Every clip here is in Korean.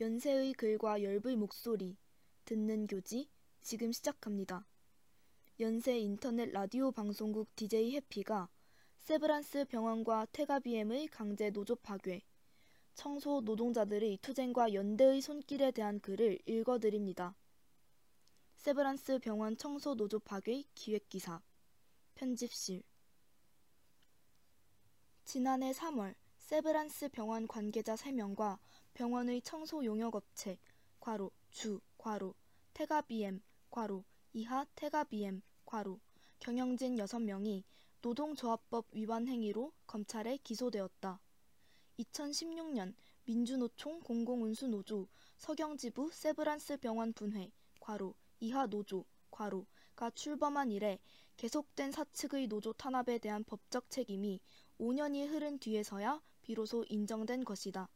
연세의 글과 열의 목소리, 듣는 교지, 지금 시작합니다. 연세 인터넷 라디오 방송국 DJ 해피가 세브란스 병원과 테가비엠의 강제 노조 파괴, 청소 노동자들의 투쟁과 연대의 손길에 대한 글을 읽어드립니다. 세브란스 병원 청소 노조 파괴 기획기사 편집실 지난해 3월 세브란스 병원 관계자 3명과 병원의 청소 용역 업체 괄호 주 괄호 테가비엠 괄호 이하 테가비엠 괄호 경영진 6명이 노동조합법 위반 행위로 검찰에 기소되었다. 2016년 민주노총 공공운수노조 서경지부 세브란스 병원 분회 괄호 이하 노조 괄호가 출범한 이래 계속된 사측의 노조 탄압에 대한 법적 책임이 5년이 흐른 뒤에서야 비로소 인정된 것이다.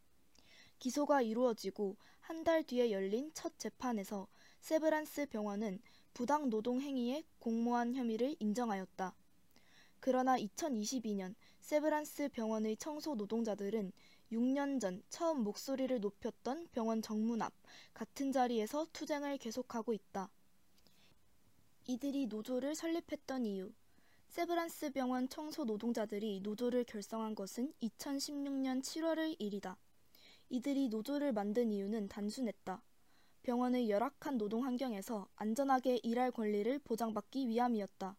기소가 이루어지고 한 달 뒤에 열린 첫 재판에서 세브란스 병원은 부당 노동 행위의 공모한 혐의를 인정하였다. 그러나 2022년 세브란스 병원의 청소 노동자들은 6년 전 처음 목소리를 높였던 병원 정문 앞 같은 자리에서 투쟁을 계속하고 있다. 이들이 노조를 설립했던 이유 세브란스 병원 청소 노동자들이 노조를 결성한 것은 2016년 7월의 일이다. 이들이 노조를 만든 이유는 단순했다. 병원의 열악한 노동 환경에서 안전하게 일할 권리를 보장받기 위함이었다.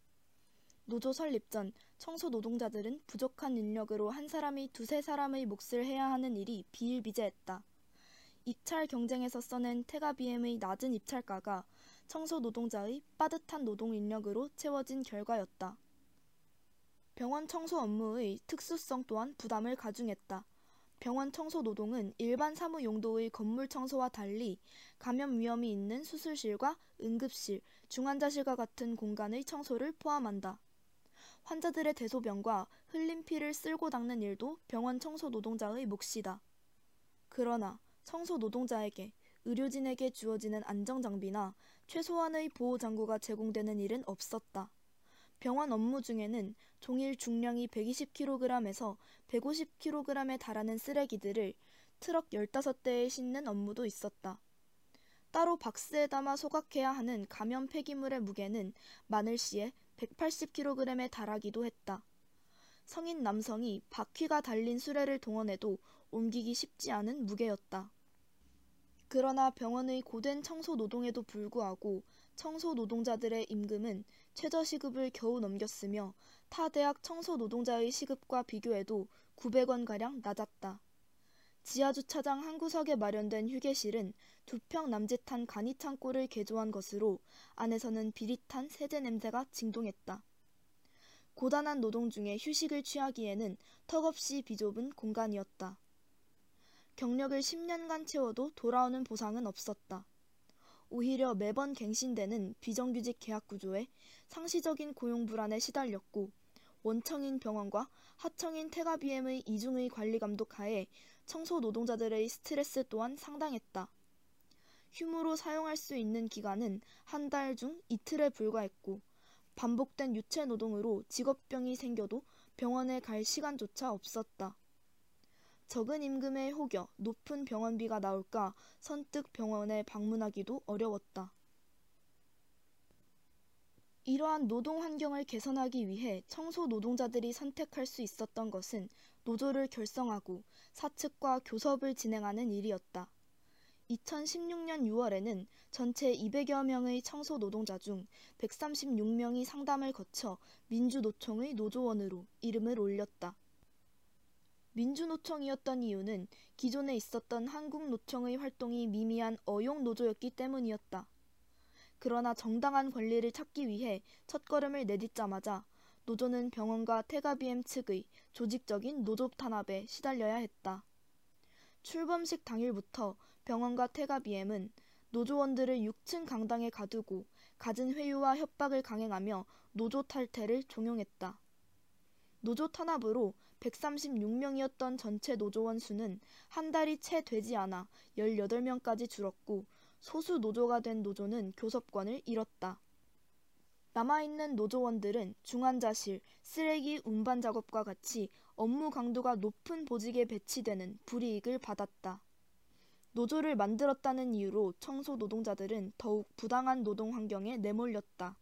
노조 설립 전 청소 노동자들은 부족한 인력으로 한 사람이 두세 사람의 몫을 해야 하는 일이 비일비재했다. 입찰 경쟁에서 써낸 테가비엠의 낮은 입찰가가 청소 노동자의 빠듯한 노동 인력으로 채워진 결과였다. 병원 청소 업무의 특수성 또한 부담을 가중했다. 병원 청소 노동은 일반 사무 용도의 건물 청소와 달리 감염 위험이 있는 수술실과 응급실, 중환자실과 같은 공간의 청소를 포함한다. 환자들의 대소변과 흘린 피를 쓸고 닦는 일도 병원 청소 노동자의 몫이다. 그러나 청소 노동자에게 의료진에게 주어지는 안정장비나 최소한의 보호장구가 제공되는 일은 없었다. 병원 업무 중에는 종일 중량이 120kg에서 150kg에 달하는 쓰레기들을 트럭 15대에 싣는 업무도 있었다. 따로 박스에 담아 소각해야 하는 감염 폐기물의 무게는 마늘씨에 180kg에 달하기도 했다. 성인 남성이 바퀴가 달린 수레를 동원해도 옮기기 쉽지 않은 무게였다. 그러나 병원의 고된 청소 노동에도 불구하고 청소 노동자들의 임금은 최저시급을 겨우 넘겼으며 타 대학 청소 노동자의 시급과 비교해도 900원가량 낮았다. 지하주차장 한 구석에 마련된 휴게실은 두 평 남짓한 간이 창고를 개조한 것으로 안에서는 비릿한 세제 냄새가 진동했다. 고단한 노동 중에 휴식을 취하기에는 턱없이 비좁은 공간이었다. 경력을 10년간 채워도 돌아오는 보상은 없었다. 오히려 매번 갱신되는 비정규직 계약 구조에 상시적인 고용 불안에 시달렸고 원청인 병원과 하청인 테가비엠의 이중의 관리 감독 하에 청소 노동자들의 스트레스 또한 상당했다. 휴무로 사용할 수 있는 기간은 한 달 중 이틀에 불과했고 반복된 유체 노동으로 직업병이 생겨도 병원에 갈 시간조차 없었다. 적은 임금에 혹여 높은 병원비가 나올까 선뜻 병원에 방문하기도 어려웠다. 이러한 노동 환경을 개선하기 위해 청소 노동자들이 선택할 수 있었던 것은 노조를 결성하고 사측과 교섭을 진행하는 일이었다. 2016년 6월에는 전체 200여 명의 청소 노동자 중 136명이 상담을 거쳐 민주노총의 노조원으로 이름을 올렸다. 민주노총이었던 이유는 기존에 있었던 한국노총의 활동이 미미한 어용 노조였기 때문이었다. 그러나 정당한 권리를 찾기 위해 첫걸음을 내딛자마자 노조는 병원과 테가비엠 측의 조직적인 노조 탄압에 시달려야 했다. 출범식 당일부터 병원과 테가비엠은 노조원들을 6층 강당에 가두고 갖은 회유와 협박을 강행하며 노조 탈퇴를 종용했다. 노조 탄압으로 136명이었던 전체 노조원 수는 한 달이 채 되지 않아 18명까지 줄었고 소수 노조가 된 노조는 교섭권을 잃었다. 남아있는 노조원들은 중환자실, 쓰레기 운반 작업과 같이 업무 강도가 높은 보직에 배치되는 불이익을 받았다. 노조를 만들었다는 이유로 청소 노동자들은 더욱 부당한 노동 환경에 내몰렸다.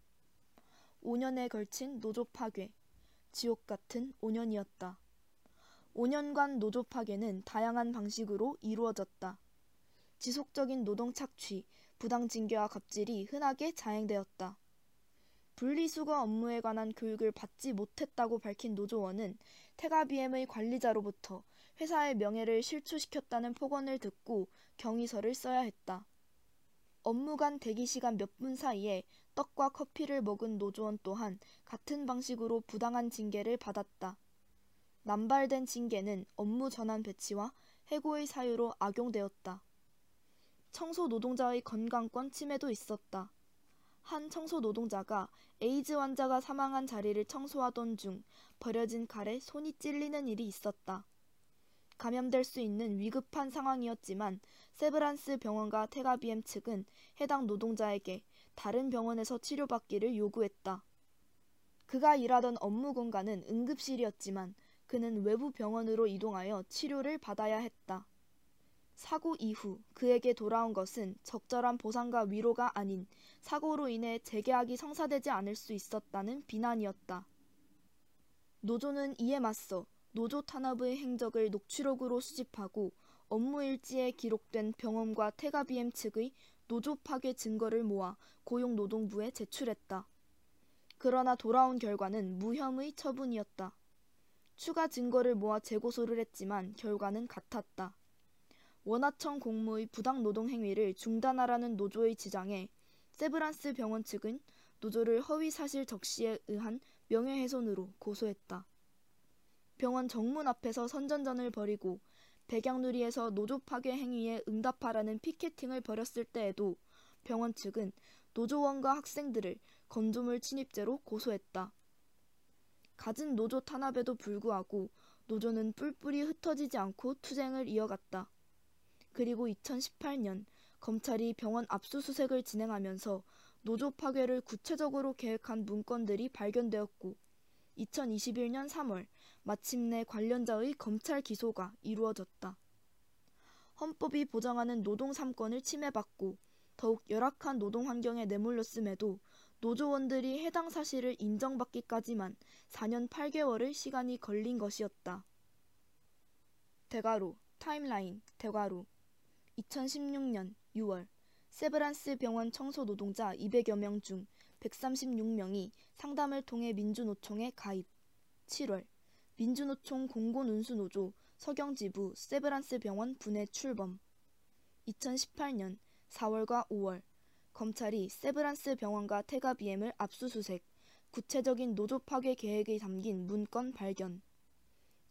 5년에 걸친 노조 파괴. 지옥 같은 5년이었다. 5년간 노조 파괴는 다양한 방식으로 이루어졌다. 지속적인 노동 착취, 부당 징계와 갑질이 흔하게 자행되었다. 분리수거 업무에 관한 교육을 받지 못했다고 밝힌 노조원은 태가비엠의 관리자로부터 회사의 명예를 실추시켰다는 폭언을 듣고 경위서를 써야 했다. 업무 간 대기 시간 몇 분 사이에 떡과 커피를 먹은 노조원 또한 같은 방식으로 부당한 징계를 받았다. 남발된 징계는 업무 전환 배치와 해고의 사유로 악용되었다. 청소 노동자의 건강권 침해도 있었다. 한 청소 노동자가 에이즈 환자가 사망한 자리를 청소하던 중 버려진 칼에 손이 찔리는 일이 있었다. 감염될 수 있는 위급한 상황이었지만 세브란스 병원과 테가비엠 측은 해당 노동자에게 다른 병원에서 치료받기를 요구했다. 그가 일하던 업무 공간은 응급실이었지만 그는 외부 병원으로 이동하여 치료를 받아야 했다. 사고 이후 그에게 돌아온 것은 적절한 보상과 위로가 아닌 사고로 인해 재계약이 성사되지 않을 수 있었다는 비난이었다. 노조는 이에 맞서 노조 탄압의 행적을 녹취록으로 수집하고 업무 일지에 기록된 병원과 테가비엠 측의 노조 파괴 증거를 모아 고용노동부에 제출했다. 그러나 돌아온 결과는 무혐의 처분이었다. 추가 증거를 모아 재고소를 했지만 결과는 같았다. 원하청 공무의 부당 노동 행위를 중단하라는 노조의 지장에 세브란스 병원 측은 노조를 허위 사실 적시에 의한 명예훼손으로 고소했다. 병원 정문 앞에서 선전전을 벌이고 백양누리에서 노조 파괴 행위에 응답하라는 피켓팅을 벌였을 때에도 병원 측은 노조원과 학생들을 건조물 침입죄로 고소했다. 갖은 노조 탄압에도 불구하고 노조는 뿔뿔이 흩어지지 않고 투쟁을 이어갔다. 그리고 2018년 검찰이 병원 압수수색을 진행하면서 노조 파괴를 구체적으로 계획한 문건들이 발견되었고 2021년 3월 마침내 관련자의 검찰 기소가 이루어졌다. 헌법이 보장하는 노동 3권을 침해받고 더욱 열악한 노동 환경에 내몰렸음에도 노조원들이 해당 사실을 인정받기까지만 4년 8개월의 시간이 걸린 것이었다. 대가로 타임라인 대가로 2016년 6월 세브란스 병원 청소 노동자 200여 명 중 136명이 상담을 통해 민주노총에 가입. 7월 민주노총 공고운수노조 서경지부 세브란스 병원 분해 출범. 2018년 4월과 5월 검찰이 세브란스 병원과 테가비엠을 압수수색, 구체적인 노조 파괴 계획이 담긴 문건 발견.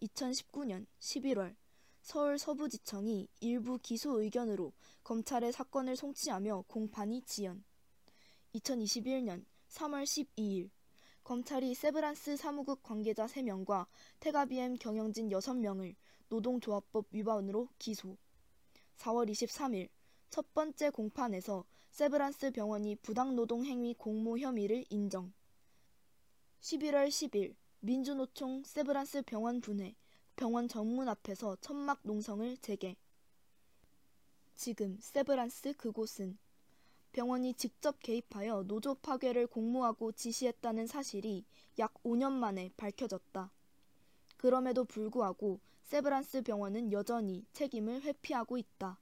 2019년 11월 서울 서부지청이 일부 기소 의견으로 검찰의 사건을 송치하며 공판이 지연. 2021년 3월 12일 검찰이 세브란스 사무국 관계자 3명과 테가비엠 경영진 6명을 노동조합법 위반으로 기소. 4월 23일 첫 번째 공판에서 세브란스 병원이 부당노동 행위 공모 혐의를 인정. 11월 10일 민주노총 세브란스 병원 분해 병원 정문 앞에서 천막 농성을 재개. 지금 세브란스 그곳은 병원이 직접 개입하여 노조 파괴를 공모하고 지시했다는 사실이 약 5년 만에 밝혀졌다. 그럼에도 불구하고 세브란스 병원은 여전히 책임을 회피하고 있다.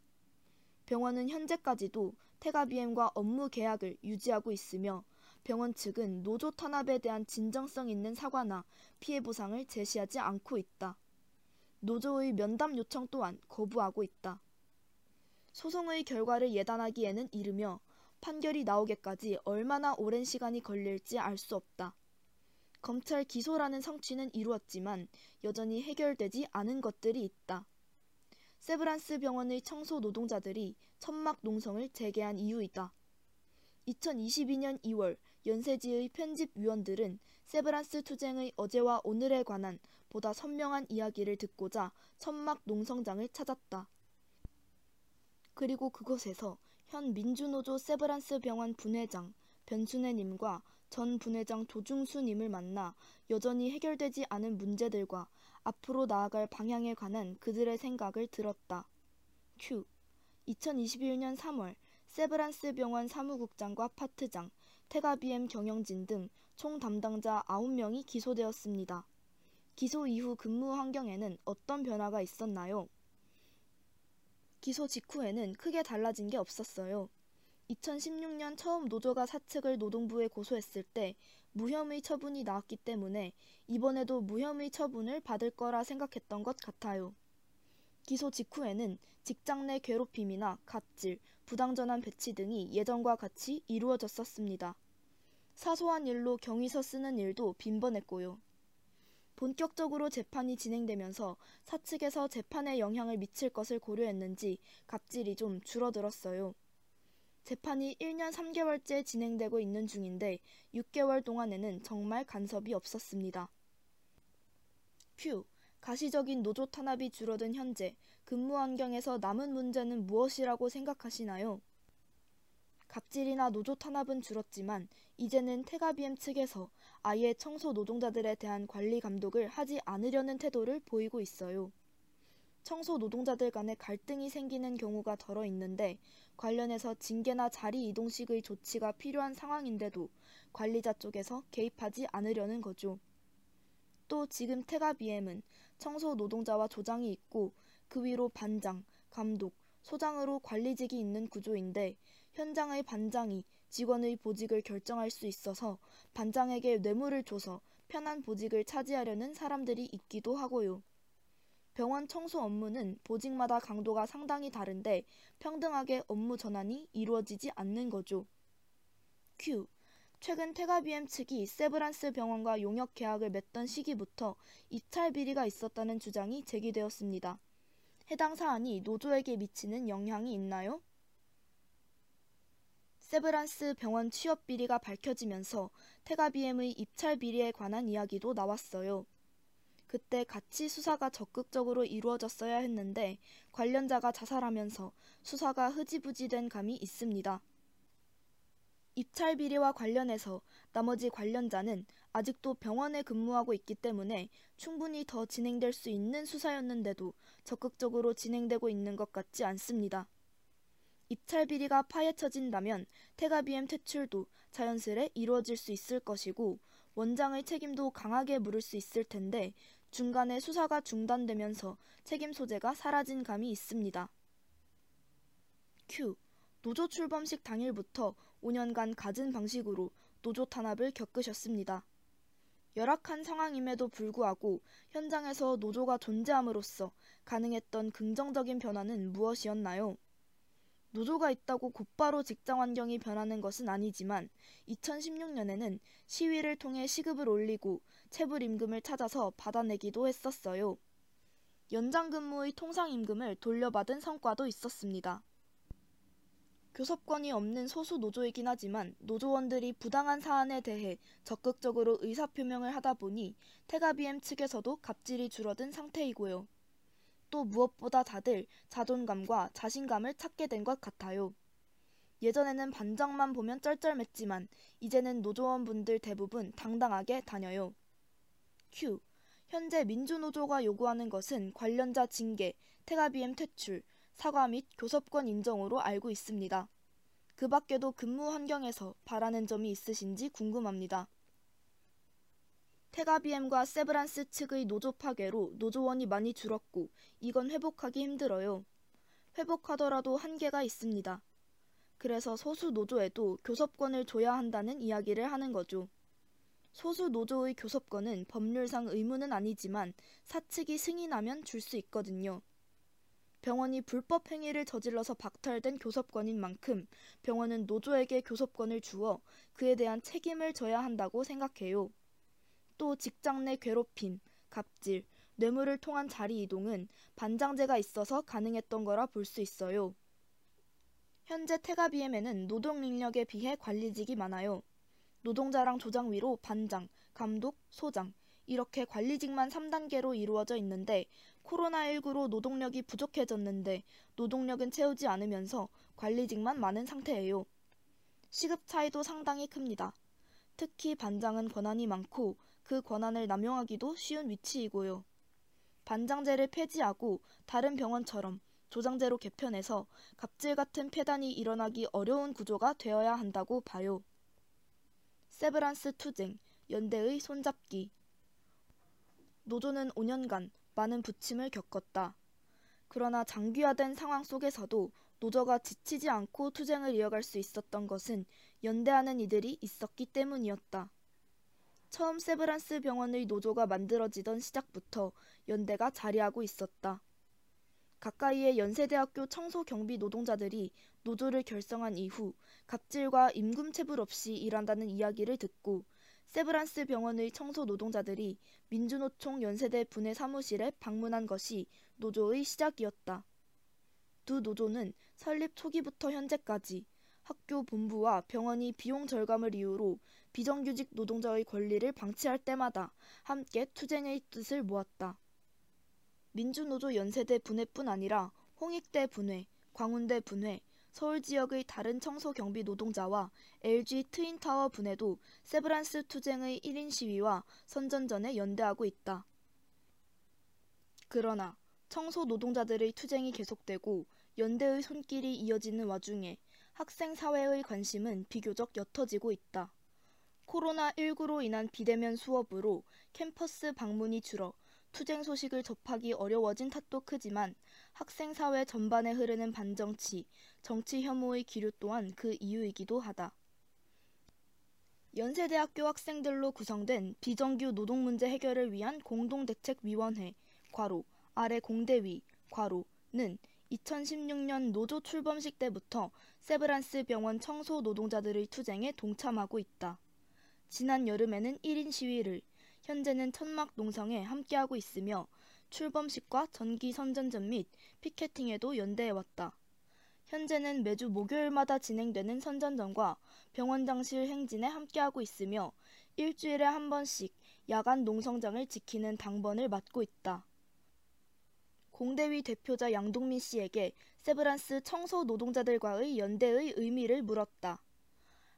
병원은 현재까지도 테가비엠과 업무 계약을 유지하고 있으며 병원 측은 노조 탄압에 대한 진정성 있는 사과나 피해 보상을 제시하지 않고 있다. 노조의 면담 요청 또한 거부하고 있다. 소송의 결과를 예단하기에는 이르며 판결이 나오기까지 얼마나 오랜 시간이 걸릴지 알 수 없다. 검찰 기소라는 성취는 이루었지만 여전히 해결되지 않은 것들이 있다. 세브란스 병원의 청소 노동자들이 천막 농성을 재개한 이유이다. 2022년 2월 연세지의 편집위원들은 세브란스 투쟁의 어제와 오늘에 관한 보다 선명한 이야기를 듣고자 천막 농성장을 찾았다. 그리고 그곳에서 현 민주노조 세브란스 병원 분회장 변순애님과 전 분회장 조중수님을 만나 여전히 해결되지 않은 문제들과 앞으로 나아갈 방향에 관한 그들의 생각을 들었다. 큐. 2021년 3월 세브란스 병원 사무국장과 파트장, 테가비엠 경영진 등 총 담당자 9명이 기소되었습니다. 기소 이후 근무 환경에는 어떤 변화가 있었나요? 기소 직후에는 크게 달라진 게 없었어요. 2016년 처음 노조가 사측을 노동부에 고소했을 때 무혐의 처분이 나왔기 때문에 이번에도 무혐의 처분을 받을 거라 생각했던 것 같아요. 기소 직후에는 직장 내 괴롭힘이나 갑질, 부당전환 배치 등이 예전과 같이 이루어졌었습니다. 사소한 일로 경위서 쓰는 일도 빈번했고요. 본격적으로 재판이 진행되면서 사측에서 재판에 영향을 미칠 것을 고려했는지 갑질이 좀 줄어들었어요. 재판이 1년 3개월째 진행되고 있는 중인데 6개월 동안에는 정말 간섭이 없었습니다. q. 가시적인 노조 탄압이 줄어든 현재 근무 환경에서 남은 문제는 무엇이라고 생각하시나요? 갑질이나 노조 탄압은 줄었지만 이제는 테가비엠 측에서 아예 청소 노동자들에 대한 관리 감독을 하지 않으려는 태도를 보이고 있어요. 청소 노동자들 간의 갈등이 생기는 경우가 덜어 있는데 관련해서 징계나 자리 이동식의 조치가 필요한 상황인데도 관리자 쪽에서 개입하지 않으려는 거죠. 또 지금 테가비엠은 청소 노동자와 조장이 있고 그 위로 반장, 감독, 소장으로 관리직이 있는 구조인데 현장의 반장이 직원의 보직을 결정할 수 있어서 반장에게 뇌물을 줘서 편한 보직을 차지하려는 사람들이 있기도 하고요. 병원 청소 업무는 보직마다 강도가 상당히 다른데 평등하게 업무 전환이 이루어지지 않는 거죠. Q. 최근 테가비엠 측이 세브란스 병원과 용역 계약을 맺던 시기부터 입찰 비리가 있었다는 주장이 제기되었습니다. 해당 사안이 노조에게 미치는 영향이 있나요? 세브란스 병원 취업 비리가 밝혀지면서 테가비엠의 입찰 비리에 관한 이야기도 나왔어요. 그때 같이 수사가 적극적으로 이루어졌어야 했는데 관련자가 자살하면서 수사가 흐지부지 된 감이 있습니다. 입찰 비리와 관련해서 나머지 관련자는 아직도 병원에 근무하고 있기 때문에 충분히 더 진행될 수 있는 수사였는데도 적극적으로 진행되고 있는 것 같지 않습니다. 입찰 비리가 파헤쳐진다면 테가비엠 퇴출도 자연스레 이루어질 수 있을 것이고 원장의 책임도 강하게 물을 수 있을 텐데 중간에 수사가 중단되면서 책임 소재가 사라진 감이 있습니다. Q. 노조 출범식 당일부터 5년간 갖은 방식으로 노조 탄압을 겪으셨습니다. 열악한 상황임에도 불구하고 현장에서 노조가 존재함으로써 가능했던 긍정적인 변화는 무엇이었나요? 노조가 있다고 곧바로 직장 환경이 변하는 것은 아니지만 2016년에는 시위를 통해 시급을 올리고 체불 임금을 찾아서 받아내기도 했었어요. 연장 근무의 통상 임금을 돌려받은 성과도 있었습니다. 교섭권이 없는 소수 노조이긴 하지만 노조원들이 부당한 사안에 대해 적극적으로 의사표명을 하다 보니 테가비엠 측에서도 갑질이 줄어든 상태이고요. 또 무엇보다 다들 자존감과 자신감을 찾게 된 것 같아요. 예전에는 반장만 보면 쩔쩔맸지만 이제는 노조원분들 대부분 당당하게 다녀요. Q. 현재 민주노조가 요구하는 것은 관련자 징계, 테가비엠 퇴출, 사과 및 교섭권 인정으로 알고 있습니다. 그 밖에도 근무 환경에서 바라는 점이 있으신지 궁금합니다. 테가비엠과 세브란스 측의 노조 파괴로 노조원이 많이 줄었고 이건 회복하기 힘들어요. 회복하더라도 한계가 있습니다. 그래서 소수 노조에도 교섭권을 줘야 한다는 이야기를 하는 거죠. 소수 노조의 교섭권은 법률상 의무는 아니지만 사측이 승인하면 줄 수 있거든요. 병원이 불법 행위를 저질러서 박탈된 교섭권인 만큼 병원은 노조에게 교섭권을 주어 그에 대한 책임을 져야 한다고 생각해요. 또 직장 내 괴롭힘, 갑질, 뇌물을 통한 자리 이동은 반장제가 있어서 가능했던 거라 볼 수 있어요. 현재 테가비엠에는 노동 능력에 비해 관리직이 많아요. 노동자랑 조장 위로 반장, 감독, 소장 이렇게 관리직만 3단계로 이루어져 있는데 코로나19로 노동력이 부족해졌는데 노동력은 채우지 않으면서 관리직만 많은 상태예요. 시급 차이도 상당히 큽니다. 특히 반장은 권한이 많고 그 권한을 남용하기도 쉬운 위치이고요. 반장제를 폐지하고 다른 병원처럼 조장제로 개편해서 갑질 같은 폐단이 일어나기 어려운 구조가 되어야 한다고 봐요. 세브란스 투쟁, 연대의 손잡기. 노조는 5년간 많은 부침을 겪었다. 그러나 장기화된 상황 속에서도 노조가 지치지 않고 투쟁을 이어갈 수 있었던 것은 연대하는 이들이 있었기 때문이었다. 처음 세브란스 병원의 노조가 만들어지던 시작부터 연대가 자리하고 있었다. 가까이의 연세대학교 청소경비 노동자들이 노조를 결성한 이후 갑질과 임금체불 없이 일한다는 이야기를 듣고 세브란스 병원의 청소 노동자들이 민주노총 연세대 분해 사무실에 방문한 것이 노조의 시작이었다. 두 노조는 설립 초기부터 현재까지 학교 본부와 병원이 비용 절감을 이유로 비정규직 노동자의 권리를 방치할 때마다 함께 투쟁의 뜻을 모았다. 민주노조 연세대 분해뿐 아니라 홍익대 분해, 광운대 분해, 서울 지역의 다른 청소 경비 노동자와 LG 트윈타워 분해도 세브란스 투쟁의 1인 시위와 선전전에 연대하고 있다. 그러나 청소 노동자들의 투쟁이 계속되고 연대의 손길이 이어지는 와중에 학생 사회의 관심은 비교적 옅어지고 있다. 코로나19로 인한 비대면 수업으로 캠퍼스 방문이 줄어 투쟁 소식을 접하기 어려워진 탓도 크지만 학생 사회 전반에 흐르는 반정치, 정치 혐오의 기류 또한 그 이유이기도 하다. 연세대학교 학생들로 구성된 비정규 노동 문제 해결을 위한 공동대책위원회 괄호 아래 공대위 괄호는 2016년 노조 출범식 때부터 세브란스 병원 청소 노동자들의 투쟁에 동참하고 있다. 지난 여름에는 1인 시위를, 현재는 천막 농성에 함께하고 있으며 출범식과 전기 선전전 및 피켓팅에도 연대해왔다. 현재는 매주 목요일마다 진행되는 선전전과 병원장실 행진에 함께하고 있으며 일주일에 한 번씩 야간 농성장을 지키는 당번을 맡고 있다. 공대위 대표자 양동민 씨에게 세브란스 청소 노동자들과의 연대의 의미를 물었다.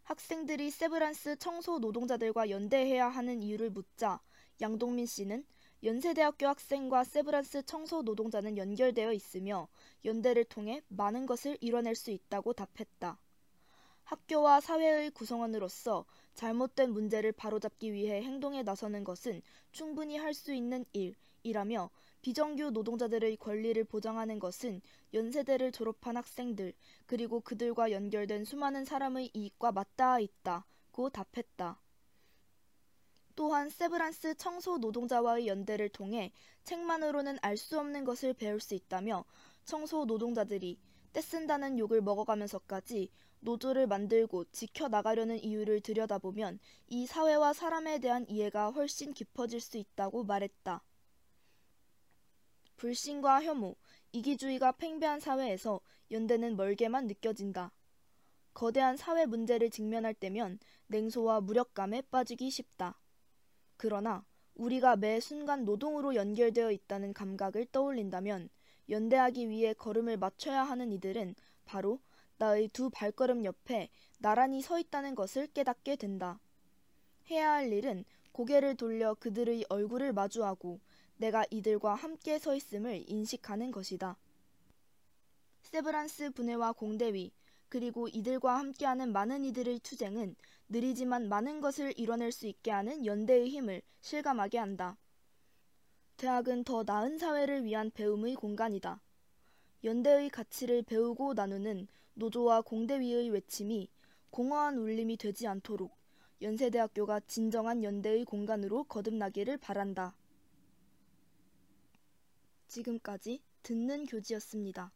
학생들이 세브란스 청소 노동자들과 연대해야 하는 이유를 묻자 양동민 씨는 연세대학교 학생과 세브란스 청소 노동자는 연결되어 있으며 연대를 통해 많은 것을 이뤄낼 수 있다고 답했다. 학교와 사회의 구성원으로서 잘못된 문제를 바로잡기 위해 행동에 나서는 것은 충분히 할 수 있는 일이라며 비정규 노동자들의 권리를 보장하는 것은 연세대를 졸업한 학생들 그리고 그들과 연결된 수많은 사람의 이익과 맞닿아 있다고 답했다. 또한 세브란스 청소 노동자와의 연대를 통해 책만으로는 알 수 없는 것을 배울 수 있다며 청소 노동자들이 떼쓴다는 욕을 먹어가면서까지 노조를 만들고 지켜나가려는 이유를 들여다보면 이 사회와 사람에 대한 이해가 훨씬 깊어질 수 있다고 말했다. 불신과 혐오, 이기주의가 팽배한 사회에서 연대는 멀게만 느껴진다. 거대한 사회 문제를 직면할 때면 냉소와 무력감에 빠지기 쉽다. 그러나 우리가 매 순간 노동으로 연결되어 있다는 감각을 떠올린다면 연대하기 위해 걸음을 맞춰야 하는 이들은 바로 나의 두 발걸음 옆에 나란히 서 있다는 것을 깨닫게 된다. 해야 할 일은 고개를 돌려 그들의 얼굴을 마주하고 내가 이들과 함께 서 있음을 인식하는 것이다. 세브란스 분해와 공대위, 그리고 이들과 함께하는 많은 이들의 투쟁은 느리지만 많은 것을 이뤄낼 수 있게 하는 연대의 힘을 실감하게 한다. 대학은 더 나은 사회를 위한 배움의 공간이다. 연대의 가치를 배우고 나누는 노조와 공대위의 외침이 공허한 울림이 되지 않도록 연세대학교가 진정한 연대의 공간으로 거듭나기를 바란다. 지금까지 듣는 교지였습니다.